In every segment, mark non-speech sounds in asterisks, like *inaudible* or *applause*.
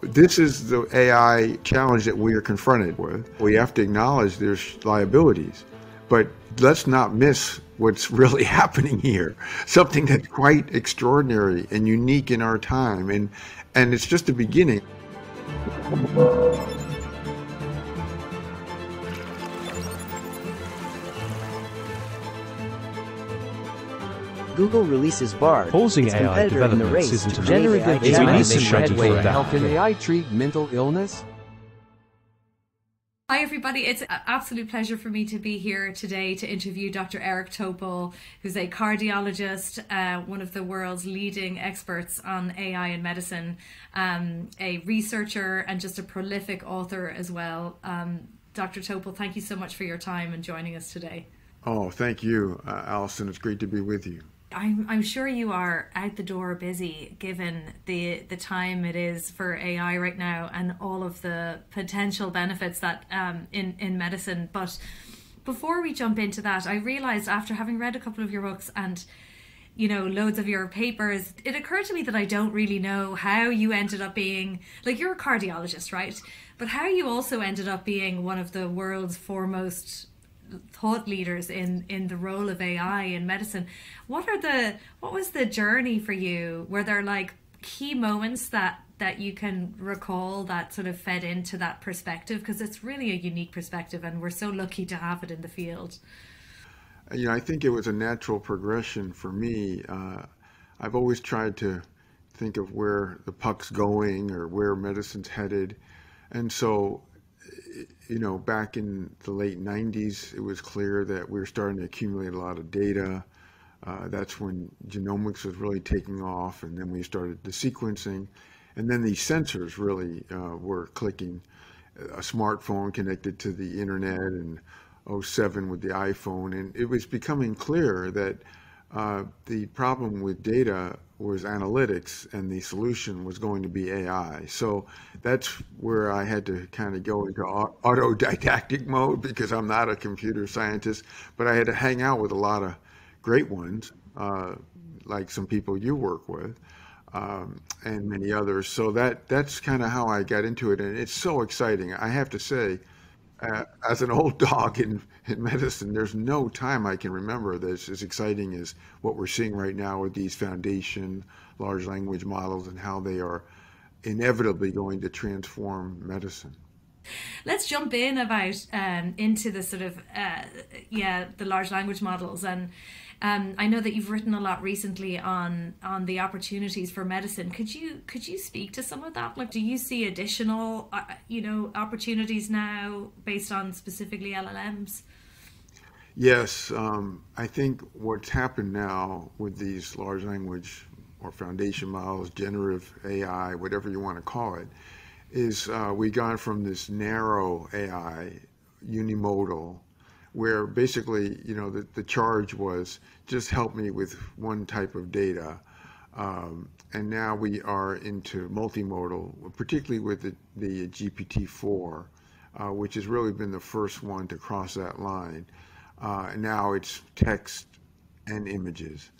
This is the AI challenge that we are confronted with. We have to acknowledge there's liabilities, but let's not miss what's *laughs* really happening here. Something that's quite extraordinary and unique in our time, and and it's just the beginning. Google releases Bard, Pausing its AI competitor in the developments race isn't to enough. make Generative AI It's AI a makes headway for in that. AI treat mental illness. Hi, everybody. It's an absolute pleasure for me to be here today to interview Dr. Eric Topol, who's a cardiologist, uh, one of the world's leading experts on AI in medicine, um, a researcher, and just a prolific author as well. Um, Dr. Topol, thank you so much for your time and joining us today. Oh, thank you, uh, Alison. It's great to be with you. I'm, I'm sure you are out the door busy given the the time it is for AI right now and all of the potential benefits that um, in in medicine. But before we jump into that, I realized after having read a couple of your books and you know loads of your papers, it occurred to me that I don't really know how you ended up being like you're a cardiologist, right? But how you also ended up being one of the world's foremost thought leaders in in the role of AI in medicine. What are the what was the journey for you? Were there like key moments that that you can recall that sort of fed into that perspective because it's really a unique perspective and we're so lucky to have it in the field. You know, I think it was a natural progression for me. Uh, I've always tried to think of where the puck's going or where medicine's headed. And so, you know, back in the late 90s, it was clear that we were starting to accumulate a lot of data. Uh, that's when genomics was really taking off, and then we started the sequencing. And then these sensors really uh, were clicking. A smartphone connected to the internet and 07 with the iPhone. And it was becoming clear that uh, the problem with data was analytics and the solution was going to be AI. So that's where I had to kind of go into autodidactic mode because I'm not a computer scientist, but I had to hang out with a lot of great ones, uh, like some people you work with. Um, and many others. So that that's kind of how I got into it, and it's so exciting. I have to say, uh, as an old *laughs* dog in, in medicine, there's no time I can remember that's as exciting as what we're seeing right now with these foundation large language models and how they are inevitably going to transform medicine. Let's jump in about um, into the sort of uh, yeah the large language models and um, I know that you've written a lot recently on on the opportunities for medicine. Could you could you speak to some of that? Like, do you see additional uh, you know opportunities now based on specifically LLMs? Yes, um, I think what's happened now with these large language or foundation models, generative AI, whatever you want to call it, is uh, we gone from this narrow AI, unimodal, where basically, you know, the, the charge was just help me with one type of data. Um, and now we are into multimodal, particularly with the, the GPT-4, uh, which has really been the first one to cross that line. Uh, now it's text and images.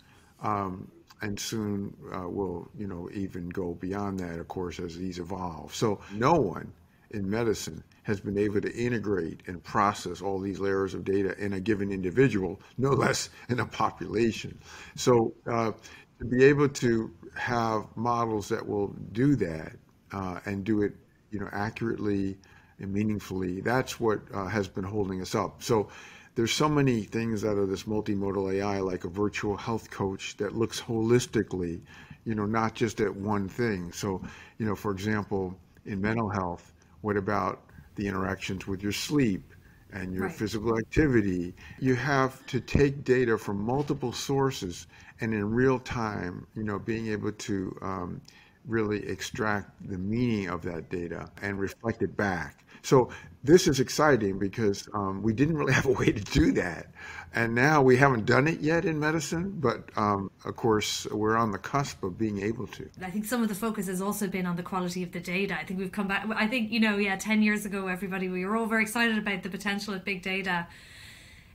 Um, and soon uh, will, you know, even go beyond that, of course, as these evolve. So no one in medicine has been able to integrate and process all these layers of data in a given individual, no less in a population. So uh, to be able to have models that will do that uh, and do it, you know, accurately and meaningfully, that's what uh, has been holding us up. So there's so many things out of this multimodal AI, like a virtual health coach that looks holistically, you know, not just at one thing. So, you know, for example, in mental health, what about the interactions with your sleep and your Right. physical activity? You have to take data from multiple sources and in real time, you know, being able to um, really extract the meaning of that data and reflect it back. So this is exciting because um, we didn't really *laughs* have a way to do that. And now we haven't done it yet in medicine, but um, of course, we're on the cusp of being able to. I think some of the focus has also been on the quality of the data. I think we've come back. I think you know, yeah, ten years ago, everybody we were all very excited about the potential of big data,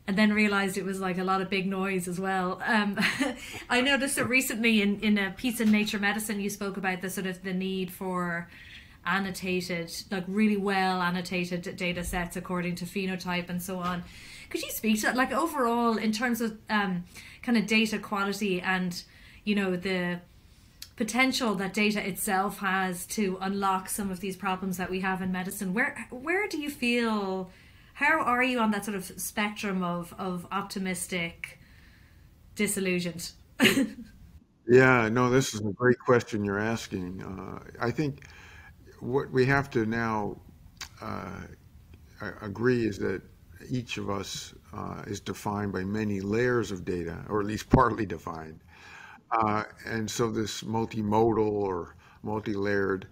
and then realized it was like a lot of big noise as well. Um, *laughs* I noticed that recently in in a piece in Nature Medicine, you spoke about the sort of the need for annotated, like really well annotated data sets according to phenotype and so on. Could you speak to that, like overall, in terms of um, kind of data quality and, you know, the potential that data itself has to unlock some of these problems that we have in medicine? Where where do you feel? How are you on that sort of spectrum of of optimistic, disillusioned? *laughs* yeah, no, this is a great question you're asking. Uh, I think what we have to now uh, agree is that each of us uh, is defined by many layers of data, or at least partly defined. Uh, and so this multimodal or multi-layered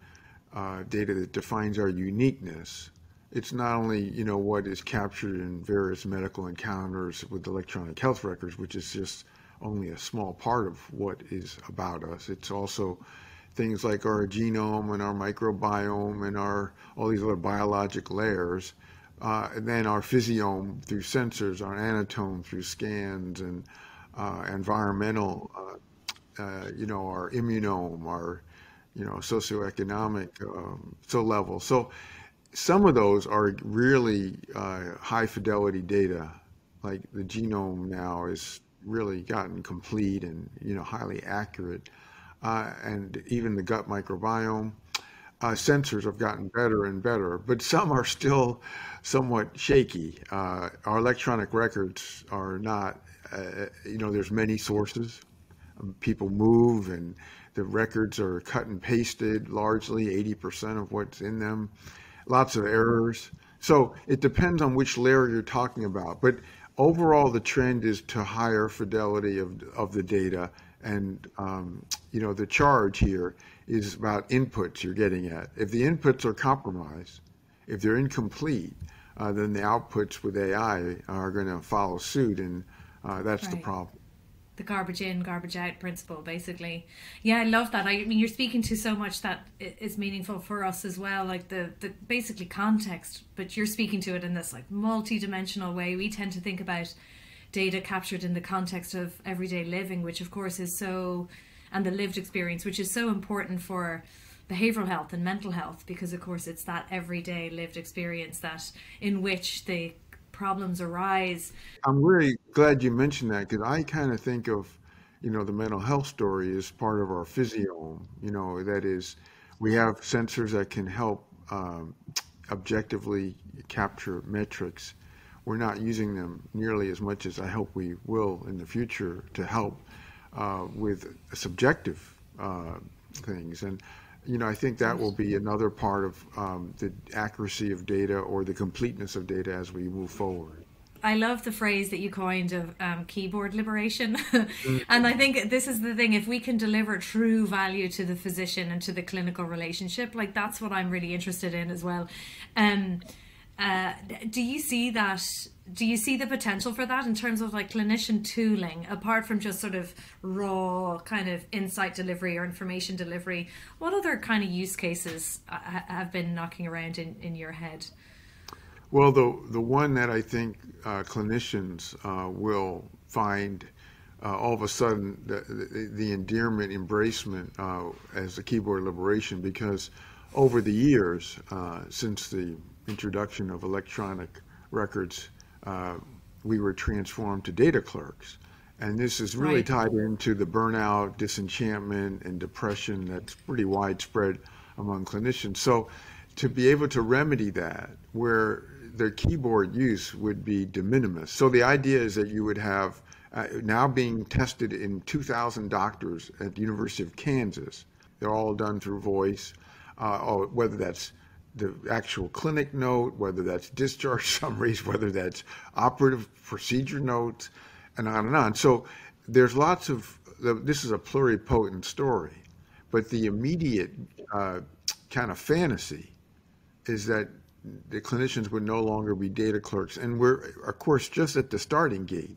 uh, data that defines our uniqueness, it's not only you know what is captured in various medical encounters with electronic health records, which is just only a small part of what is about us. It's also things like our genome and our microbiome and our all these other biologic layers, uh, and then our physiome through sensors, our anatome through scans and uh, environmental, uh, uh you know, our immunome, our you know socioeconomic um, so level. So some of those are really uh, high fidelity data, like the genome now is really gotten complete and you know highly accurate uh, and even the gut microbiome. Uh, sensors have gotten better and better, but some are still somewhat shaky. Uh, our electronic records are not, uh, you know, there's many sources. Um, people move and the records are cut and pasted largely, 80% of what's in them. Lots of errors. So it depends on which layer you're talking about. But overall, the trend is to higher fidelity of, of the data and um, you know the charge here is about inputs you're getting at. If the inputs are compromised, if they're incomplete, uh, then the outputs with AI are going to follow suit, and uh, that's right. the problem. The garbage in, garbage out principle, basically. Yeah, I love that. I mean, you're speaking to so much that is meaningful for us as well, like the, the basically context, but you're speaking to it in this like multi-dimensional way. We tend to think about data captured in the context of everyday living, which of course is so, and the lived experience, which is so important for behavioral health and mental health, because of course it's that everyday lived experience that in which the problems arise. I'm really glad you mentioned that because I kind of think of, you know, the mental health story as part of our physiome. You know, that is, we have sensors that can help um, objectively capture metrics we're not using them nearly as much as I hope we will in the future to help uh, with subjective uh, things. And you know, I think that will be another part of um, the accuracy of data or the completeness of data as we move forward. I love the phrase that you coined of um, keyboard liberation. *laughs* and I think this is the thing if we can deliver true value to the physician and to the clinical relationship, like that's what I'm really interested in as well. Um, uh, do you see that? Do you see the potential for that in terms of like clinician tooling, apart from just sort of raw kind of insight delivery or information delivery? What other kind of use cases uh, have been knocking around in, in your head? Well, the the one that I think uh, clinicians uh, will find uh, all of a sudden the, the, the endearment, embracement uh, as the keyboard liberation, because over the years since the introduction of electronic records, uh, we were transformed to data clerks. And this is really right. tied into the burnout, disenchantment, and depression that's pretty widespread among clinicians. So, to be able to remedy that, where their keyboard use would be de minimis. So, the idea is that you would have uh, now being tested in 2,000 doctors at the University of Kansas. They're all done through voice, uh, or whether that's the actual clinic note, whether that's discharge *laughs* summaries, whether that's operative procedure notes, and on and on. So there's lots of, this is a pluripotent story, but the immediate uh, kind of fantasy is that the clinicians would no longer be data clerks. And we're, of course, just at the starting gate,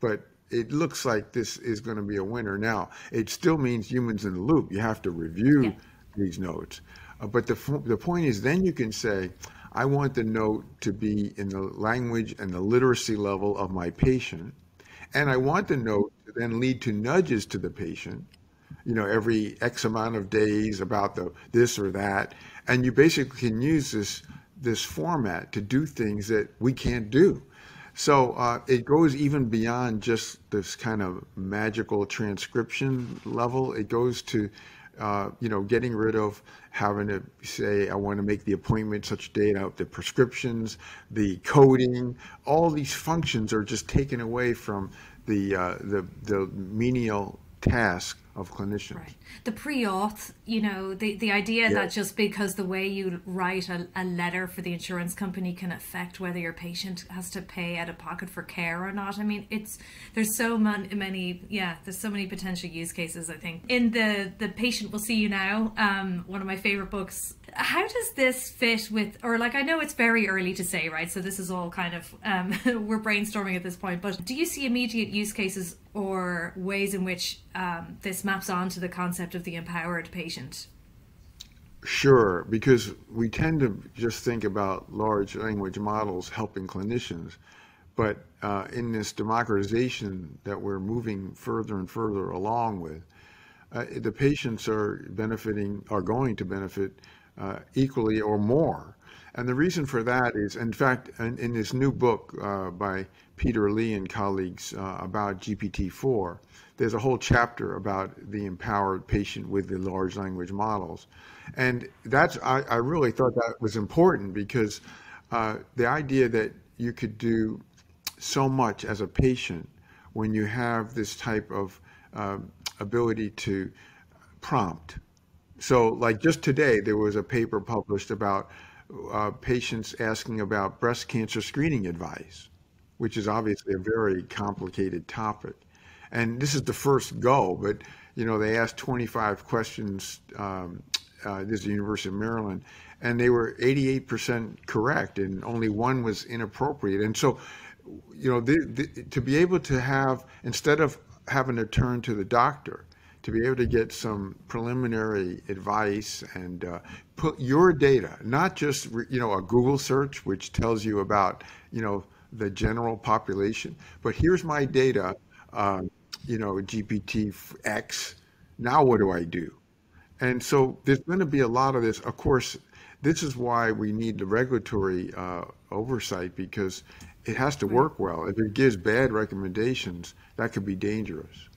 but it looks like this is going to be a winner. Now, it still means humans in the loop. You have to review yeah. these notes. Uh, but the, the point is, then you can say, I want the note to be in the language and the literacy level of my patient. And I want the note to then lead to nudges to the patient, you know, every X amount of days about the this or that, and you basically can use this this format to do things that we can't do. So uh, it goes even beyond just this kind of magical transcription level. It goes to uh, you know, getting rid of having to say, I want to make the appointment such date out, the prescriptions, the coding, all these functions are just taken away from the, uh, the, the menial task of clinicians. Right. The pre-auth, you know, the, the idea yeah. that just because the way you write a, a letter for the insurance company can affect whether your patient has to pay out of pocket for care or not. I mean, it's there's so many, many yeah, there's so many potential use cases. I think in the the patient will see you now. Um, one of my favorite books. How does this fit with, or like I know it's very early to say, right? So this is all kind of um, *laughs* we're brainstorming at this point. But do you see immediate use cases or ways in which um, this maps onto the concept of the empowered patient? Sure, because we tend to just think about large language models helping clinicians, but uh, in this democratization that we're moving further and further along with, uh, the patients are benefiting, are going to benefit uh, equally or more. And the reason for that is, in fact, in, in this new book uh, by Peter Lee and colleagues uh, about GPT-4, there's a whole chapter about the empowered patient with the large language models. And that's, I, I really thought that was important because uh, the idea that you could do so much as a patient when you have this type of uh, ability to prompt. So, like just today, there was a paper published about uh, patients asking about breast cancer screening advice, which is obviously a very complicated topic and this is the first go, but you know they asked 25 questions. Um, uh, this is the University of Maryland, and they were 88% correct, and only one was inappropriate. And so, you know, the, the, to be able to have instead of having to turn to the doctor, to be able to get some preliminary advice and uh, put your data, not just you know a Google search which tells you about you know the general population, but here's my data. Um, you know, GPT X. Now what do I do? And so there's going to be a lot of this. Of course, this is why we need the regulatory uh, oversight because it has to work well. If it gives bad recommendations, that could be dangerous.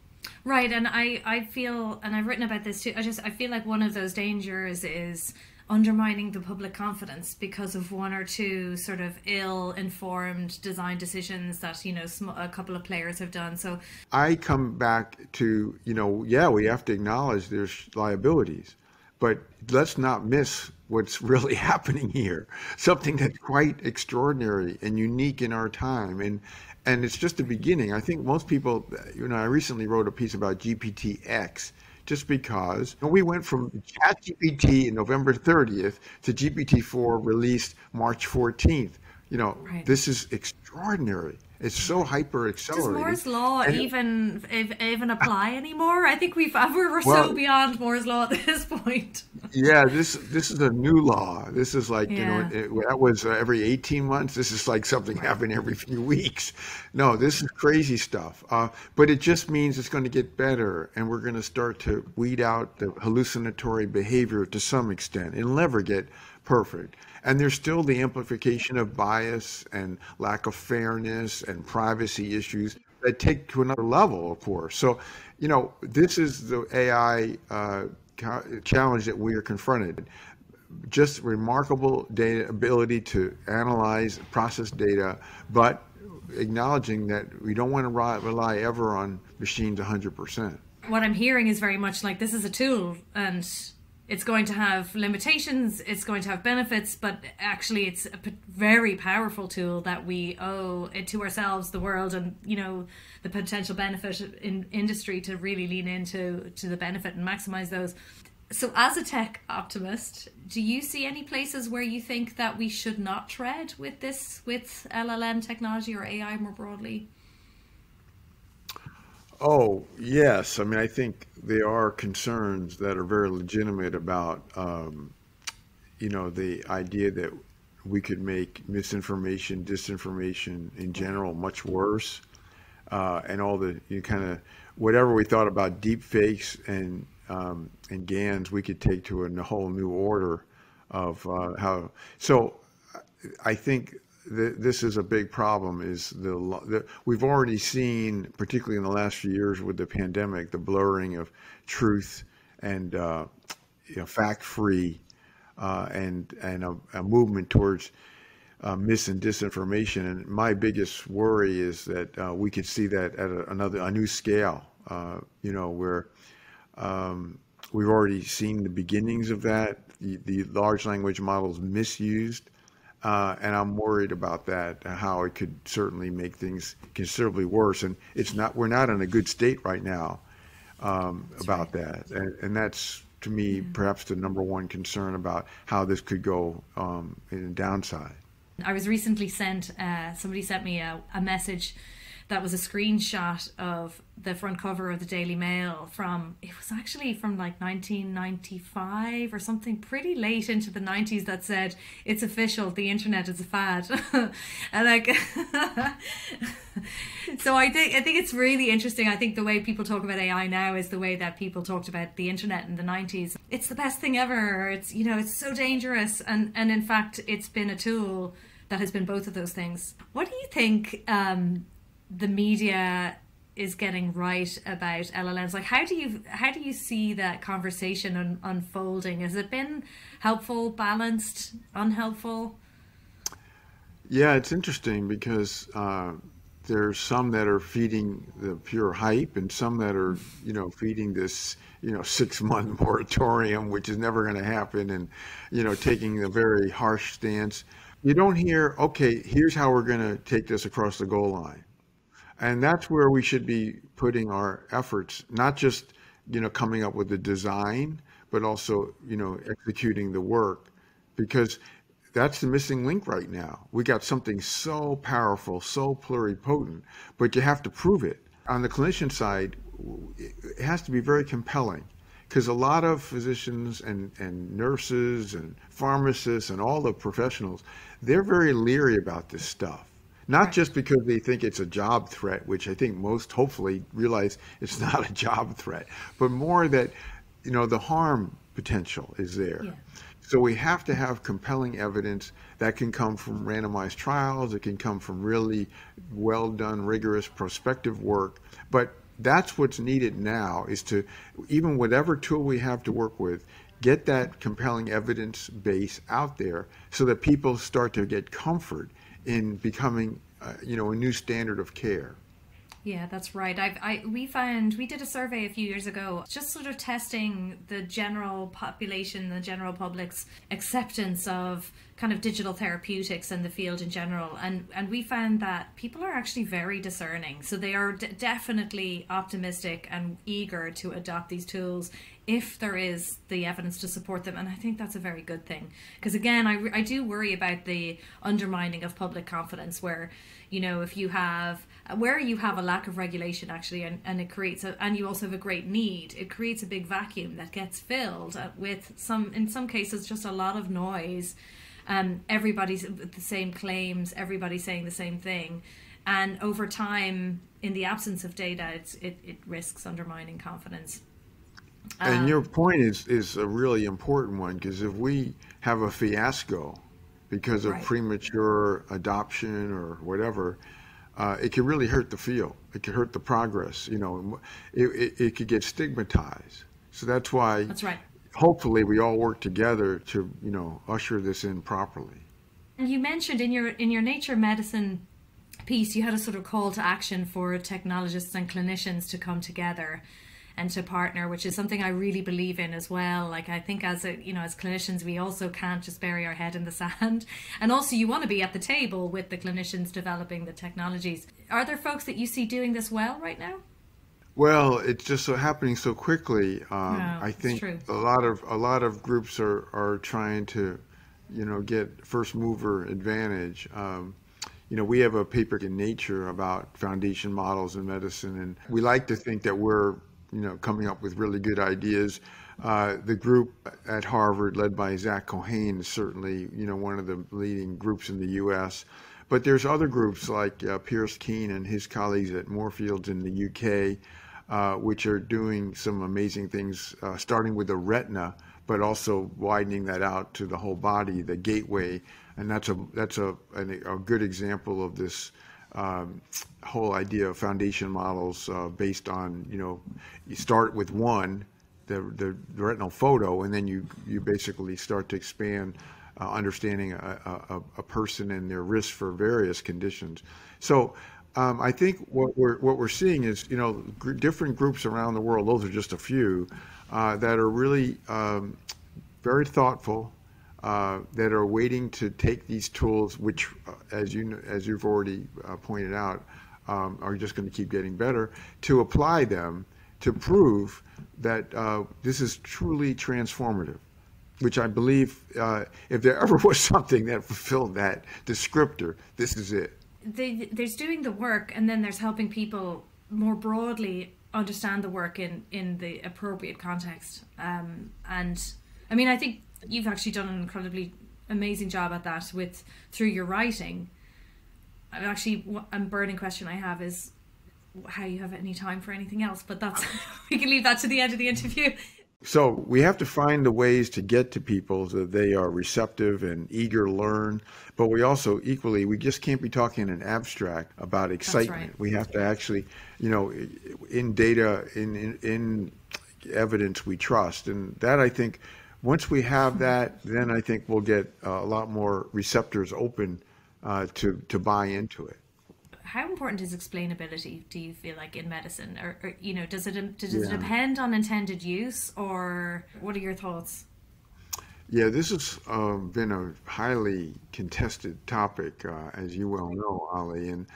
Right, and I I feel, and I've written about this too. I just I feel like one of those dangers is undermining the public confidence because of one or two sort of ill-informed design decisions that you know a couple of players have done so i come back to you know yeah we have to acknowledge there's liabilities but let's not miss what's really *laughs* happening here something that's quite extraordinary and unique in our time and and it's just the beginning i think most people you know i recently wrote a piece about gptx just because we went from ChatGPT in November 30th to GPT-4 released March 14th. You know, right. this is extraordinary. It's so hyper accelerated. Does Moore's law and even even apply anymore? I think we've we're well, so beyond Moore's law at this point. yeah, this this is a new law. This is like yeah. you know it, that was uh, every eighteen months. This is like something happening every few weeks. No, this is crazy stuff. Uh, but it just means it's going to get better, and we're going to start to weed out the hallucinatory behavior to some extent. It'll never get perfect. And there's still the amplification of bias and lack of fairness and privacy issues that take to another level, of course. So, you know, this is the AI uh, challenge that we are confronted. Just remarkable data ability to analyze, process data, but acknowledging that we don't want to rely ever on machines 100%. What I'm hearing is very much like this is a tool and it's going to have limitations, it's going to have benefits, but actually it's a very powerful tool that we owe it to ourselves, the world, and you know the potential benefit in industry to really lean into to the benefit and maximize those. So, as a tech optimist, do you see any places where you think that we should not tread with this, with LLM technology or AI more broadly? Oh, yes. I mean, I think there are concerns that are very legitimate about, um, you know, the idea that we could make misinformation, disinformation in general much worse, uh, and all the you know, kind of whatever we thought about deep fakes and um, and GANs we could take to a whole new order of uh, how. So I think th- this is a big problem. Is the, the we've already seen, particularly in the last few years with the pandemic, the blurring of truth and uh, you know, fact-free, uh, and and a, a, movement towards uh, mis and disinformation. And my biggest worry is that uh, we could see that at a, another a new scale. Uh, you know, where um, we've already seen the beginnings of that. The, the large language models misused uh, and I'm worried about that, how it could certainly make things considerably worse. And it's not, we're not in a good state right now um, about right. that. And, and, that's, to me, yeah. perhaps the number one concern about how this could go um, in downside. I was recently sent, uh, somebody sent me a, a message that was a screenshot of the front cover of the Daily Mail from it was actually from like 1995 or something pretty late into the 90s that said it's official the internet is a fad. *laughs* And like *laughs* so I think I think it's really interesting. I think the way people talk about AI now is the way that people talked about the internet in the 90s it's the best thing ever. It's you know it's so dangerous. And and in fact it's been a tool that has been both of those things. What do you think um, the media is getting right about LLMs. Like, how do you how do you see that conversation un- unfolding? Has it been helpful, balanced, unhelpful? Yeah, it's interesting because uh, there's some that are feeding the pure hype, and some that are you know feeding this you know six month *laughs* moratorium, which is never going to happen, and you know taking a very harsh stance. You don't hear, okay, here's how we're going to take this across the goal line and that's where we should be putting our efforts, not just, you know, coming up with the design, but also, you know, executing the work because that's the missing link right now. We got something so powerful, so pluripotent, but you have to prove it. On the clinician side, it has to be very compelling because a lot of physicians and, and nurses and pharmacists and all the professionals, they're very leery about this stuff not just because they think it's a job threat, which I think most hopefully realize it's *laughs* not a job threat, but more that, you know, the harm potential is there. Yeah. So we have to have compelling evidence that can come from randomized trials, it can come from really well done, rigorous prospective work. But that's what's needed now is to, even whatever tool we have to work with, get that compelling evidence base out there so that people start to get comfort in becoming, uh, you know, a new standard of care. Yeah, that's right. I've, I we found we did a survey a few years ago, just sort of testing the general population, the general public's acceptance of kind of digital therapeutics and the field in general, and and we found that people are actually very discerning. So they are d- definitely optimistic and eager to adopt these tools if there is the evidence to support them. And I think that's a very good thing. Because again, I, I do worry about the undermining of public confidence where, you know, if you have, where you have a lack of regulation actually, and, and it creates, a, and you also have a great need, it creates a big vacuum that gets filled with some, in some cases, just a lot of noise. Um, everybody's the same claims, everybody's saying the same thing. And over time, in the absence of data, it, it risks undermining confidence. And um, your point is is a really important one because if we have a fiasco because of right. premature adoption or whatever, uh, it could really hurt the field. It could hurt the progress. You know, it, it, it could get stigmatized. So that's why. That's right. Hopefully, we all work together to you know usher this in properly. And you mentioned in your in your Nature Medicine piece, you had a sort of call to action for technologists and clinicians to come together and to partner, which is something I really believe in as well. Like I think as a you know as clinicians, we also can't just bury our head in the *laughs* sand, and also you want to be at the table with the clinicians developing the technologies. Are there folks that you see doing this well right now? Well, it's just so happening so quickly. Um, no, I think a lot of a lot of groups are are trying to, you know, get first mover advantage. Um, you know, we have a paper in Nature about foundation models in medicine, and we like to think that we're you know, coming up with really good ideas. Uh, the group at Harvard, led by Zak Kohane, is certainly you know one of the leading groups in the U.S. But there's other groups like uh, Pearse Keane and his colleagues at Moorfields in the UK. uh, which are doing some amazing things, uh, starting with the retina, but also widening that out to the whole body, the gateway, and that's a that's a, a good example of this um, whole idea of foundation models uh, based on you know you start with one the, the, retinal photo and then you you basically start to expand uh, understanding a, a, a, person and their risk for various conditions so um, I think what we're what we're seeing is you know gr- different groups around the world. Those are just a few uh, that are really um, very thoughtful, uh, that are waiting to take these tools, which, uh, as you as you've already uh, pointed out, um, are just going to keep getting better, to apply them to prove that uh, this is truly transformative. Which I believe, uh, if there ever *laughs* was something that fulfilled that descriptor, this is it they, there's doing the work and then there's helping people more broadly understand the work in in the appropriate context um, and i mean i think you've actually done an incredibly amazing job at that with through your writing I'm actually a burning question i have is how you have any time for anything else but that's *laughs* we can leave that to the end of the interview so we have to find the ways to get to people so that they are receptive and eager to learn. But we also equally, we just can't be talking in an abstract about excitement. Right. We have to actually, you know, in data, in, in, in evidence we trust. And that I think, once we have that, then I think we'll get a lot more receptors open uh, to, to buy into it how important is explainability do you feel like in medicine or, or you know does it does yeah. it depend on intended use or what are your thoughts yeah this has um, been a highly contested topic uh, as you well know ali and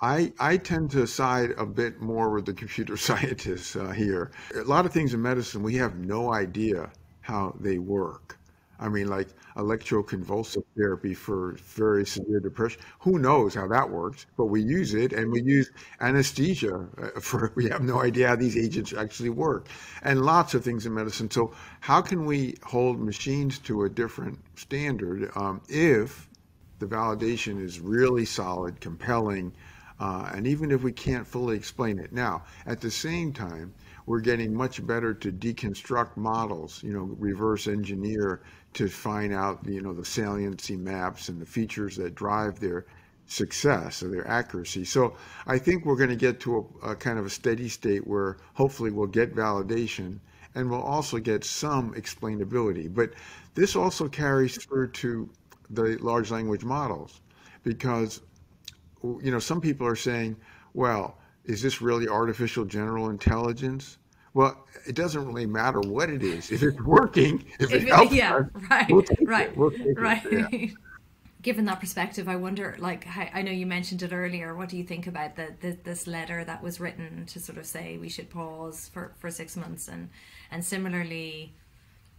I, I tend to side a bit more with the computer *laughs* scientists uh, here. A lot of things in medicine, we have no idea how they work. I mean, like electroconvulsive therapy for very severe depression. Who knows how that works? But we use it, and we use anesthesia uh, *laughs* for. We have no idea how these agents actually work, and lots of things in medicine. So, how can we hold machines to a different standard um, if the validation is really solid, compelling, uh, and even if we can't fully explain it? Now, at the same time we're getting much better to deconstruct models, you know, reverse engineer to find out, you know, the saliency maps and the features that drive their success or their accuracy. So I think we're going to get to a, a kind of a steady state where hopefully we'll get validation and we'll also get some explainability. But this also carries through to the large language models because, you know, some people are saying, well, is this really artificial general intelligence? Well, it doesn't really matter what it is. If it's working, if, if it helps, yeah, us, right, we'll right, we'll right. Yeah. *laughs* Given that perspective, I wonder, like, I know you mentioned it earlier. What do you think about the, the, this letter that was written to sort of say we should pause for, for six months, and and similarly,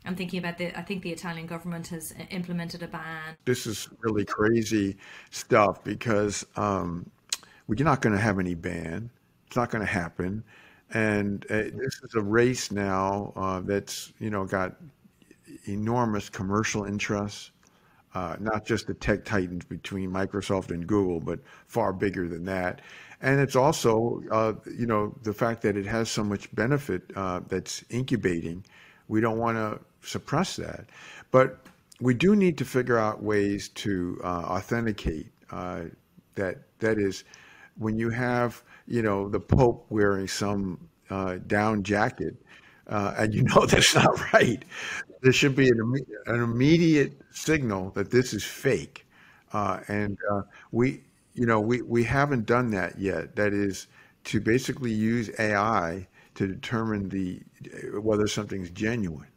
I'm thinking about the. I think the Italian government has implemented a ban. This is really crazy stuff because um, we're not going to have any ban. It's not going to happen. And uh, this is a race now uh, that's you know got enormous commercial interests, uh, not just the tech titans between Microsoft and Google, but far bigger than that. And it's also uh, you know the fact that it has so much benefit uh, that's incubating. We don't want to suppress that, but we do need to figure out ways to uh, authenticate that. That is when you have you know the Pope wearing some uh, down jacket, uh, and you know *laughs* that's not right. There should be an, an immediate signal that this is fake, uh, and uh, we you know we we haven't done that yet. That is to basically use AI to determine the whether something's genuine.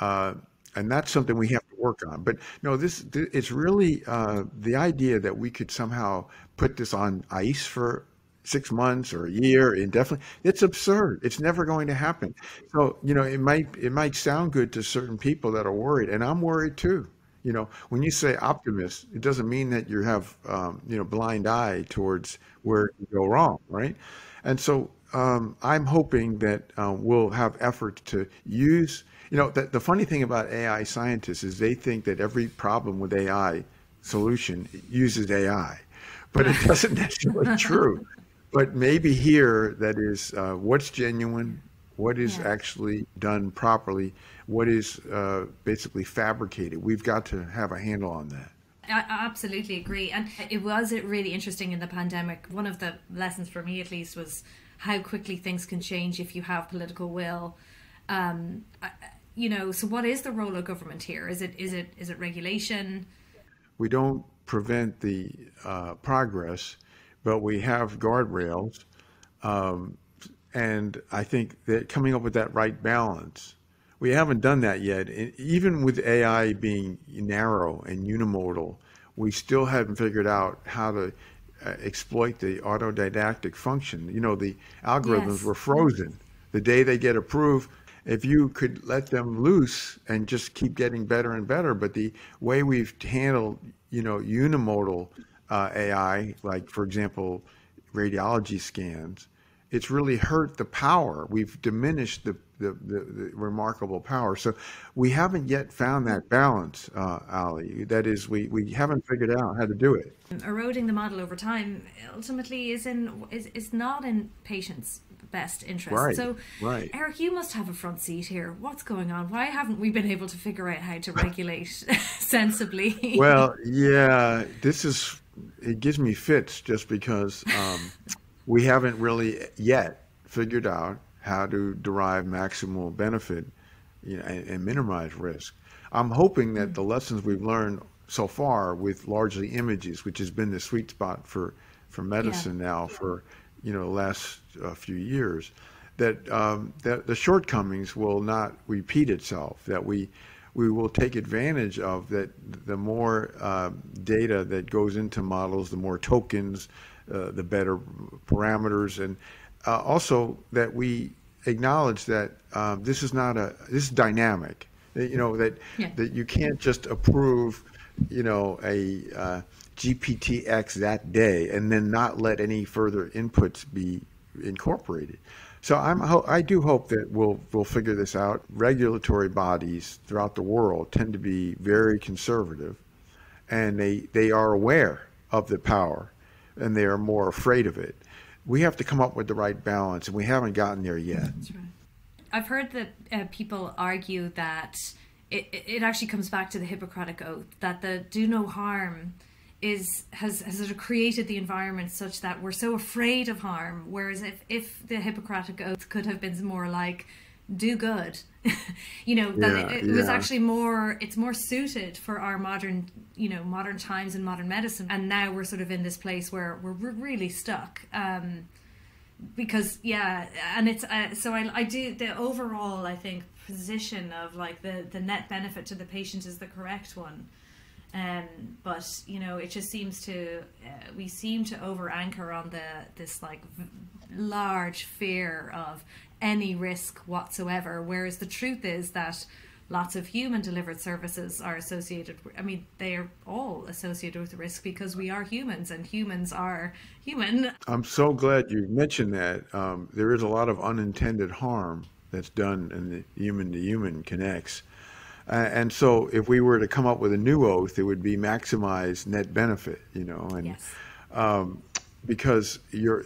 Uh, and that's something we have to work on. But no, this it's really uh, the idea that we could somehow put this on ice for six months or a year indefinitely it's absurd. It's never going to happen. So you know it might it might sound good to certain people that are worried and i'm worried too. You know when you say optimist it doesn't mean that you have um, you know blind eye towards where it can go wrong right? And so um, i'm hoping that uh, we'll have efforts to use you know, the, the funny thing about AI scientists is they think that every problem with AI solution uses AI, but it *laughs* doesn't *laughs* necessarily true. But maybe here that is uh, what's genuine, what is Yeah. actually done properly, what is uh, basically fabricated. We've got to have a handle on that. I absolutely agree. And it was really interesting in the pandemic. One of the lessons for me, at least, was how quickly things can change if you have political will. Um, you know, so what is the role of government here? Is it is it is it regulation? We don't prevent the uh, progress, but we have guardrails. Um, and I think that coming up with that right balance, we haven't done that yet. E- Even with AI being narrow and unimodal, we still haven't figured out how to uh, exploit the autodidactic function. You know, the algorithms Yes. were frozen. The day they get approved, if you could let them loose and just keep getting better and better, but the way we've handled, you know, unimodal uh, AI, like for example, radiology scans, it's really hurt the power. We've diminished the, the, the, the remarkable power. So we haven't yet found that balance, uh, Ali. That is, we, we haven't figured out how to do it. Eroding the model over time ultimately is in is, is not in patients' best interest. Right, So, right. Eric, you must have a front seat here. What's going on? Why haven't we been able to figure out how to *laughs* regulate *laughs* sensibly? Well, yeah, this is, it gives me fits just because um, we haven't really yet figured out how to derive maximal benefit you know, and, and minimize risk. I'm hoping that the lessons we've learned so far with largely images, which has been the sweet spot for, for medicine now for you know the last uh, few years, that um, that the shortcomings will not repeat itself. That we we will take advantage of that. The more uh, data that goes into models, the more tokens, uh, the better parameters, and uh, also that we acknowledge that um, this is not a this is dynamic. That, You know that Yeah. that you can't just approve, you know, a uh, GPTX that day and then not let any further inputs be incorporated. So I'm I do hope that we'll we'll figure this out. Regulatory bodies throughout the world tend to be very conservative, and they they are aware of the power, and they are more afraid of it. We have to come up with the right balance, and we haven't gotten there yet. Right. I've heard that uh, people argue that it it actually comes back to the Hippocratic Oath that the do no harm is has has sort of created the environment such that we're so afraid of harm. Whereas if if the Hippocratic Oath could have been more like do good, *laughs* you know, that Yeah, it, it was actually more it's more suited for our modern you know modern times and modern medicine. And now we're sort of in this place where we're, we're really stuck. Um, because yeah and it's uh, so I, I do the overall i think position of like the the net benefit to the patient is the correct one um but you know it just seems to uh, we seem to over anchor on the this like large fear of any risk whatsoever whereas the truth is that lots of human delivered services are associated i mean they are all associated with risk because we are humans and humans are human I'm so glad you mentioned that. Um, there is a lot of unintended harm that's done in the human to human connects. Uh, and so if we were to come up with a new oath, it would be maximize net benefit, you know, and yes um, because you're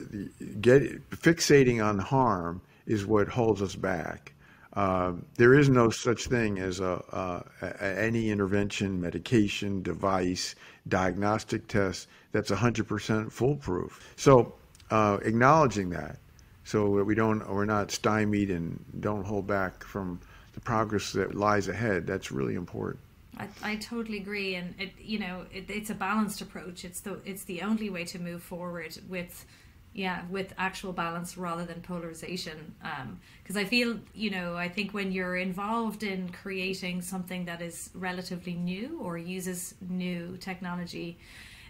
get fixating on harm is what holds us back. Um, there is no such thing as a, uh, a any intervention, medication, device, diagnostic test that's 100% foolproof. So uh, acknowledging that, so that we don't we're not stymied and don't hold back from the progress that lies ahead. That's really important. I, I totally agree, and it you know it, it's a balanced approach. It's the it's the only way to move forward with, yeah, with actual balance rather than polarization. Um, because I feel you know I think when you're involved in creating something that is relatively new or uses new technology,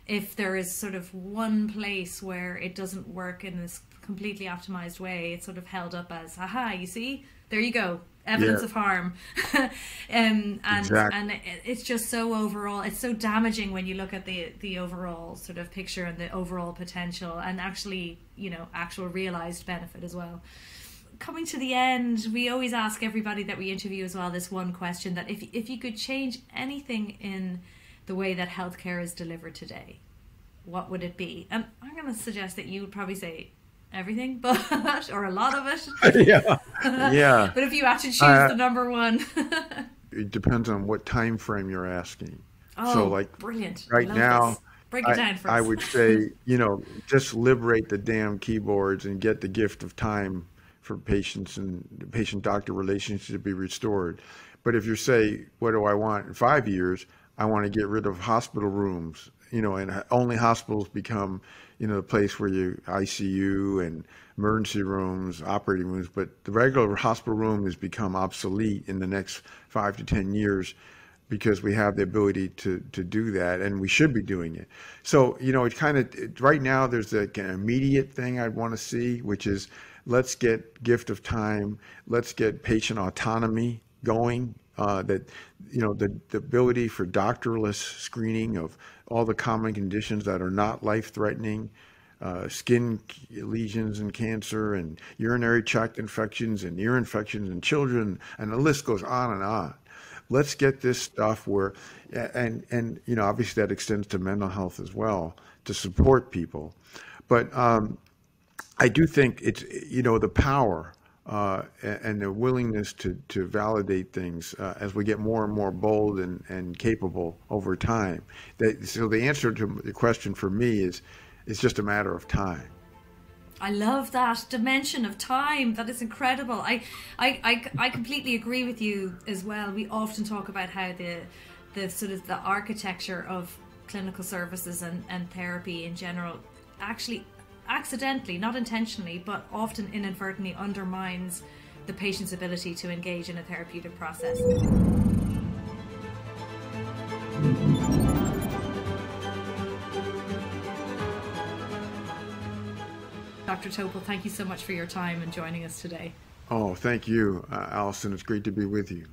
if there is sort of one place where it doesn't work in this completely optimized way, it's sort of held up as, aha, you see, there you go, evidence Yeah. of harm. *laughs* um, and Exactly. and it's just so overall, it's so damaging when you look at the the overall sort of picture and the overall potential, and actually, you know, actual realized benefit as well. Coming to the end, we always ask everybody that we interview as well this one question: that if if you could change anything in the way that healthcare is delivered today, what would it be? And I'm going to suggest that you would probably say everything, *laughs* but or a lot of it. *laughs* yeah, *laughs* yeah. But if you had to choose Uh, the number one, It depends on what time frame you're asking. oh, so, like brilliant! right Love now, this. break it I, down for us. I would say, you know, just liberate the damn keyboards and get the gift of time for patients and patient doctor relations to be restored. But if you say, what do I want in five years? I want to get rid of hospital rooms, you know, and only hospitals become, you know, the place where you ICU and emergency rooms, operating rooms. But the regular hospital room has become obsolete in the next five to 10 years because we have the ability to to do that and we should be doing it so you know it kind of right now there's a, an immediate thing i'd want to see which is let's get gift of time let's get patient autonomy going uh, that you know the, the ability for doctorless screening of all the common conditions that are not life threatening uh, skin lesions and cancer and urinary tract infections and ear infections in children and the list goes on and on. Let's get this stuff where and and you know obviously that extends to mental health as well to support people. But um, i do think it's you know the power uh, and the willingness to, to validate things uh, as we get more and more bold and, and capable over time. So the answer to the question for me is, it's just a matter of time. I love that dimension of time. That is incredible. I, I, I, I completely agree with you as well. We often talk about how the, the sort of the architecture of clinical services and, and therapy in general actually accidentally, not intentionally, but often inadvertently undermines the patient's ability to engage in a therapeutic process. Dr. Topol, thank you so much for your time and joining us today. Oh, thank you, uh, Alison. It's great to be with you.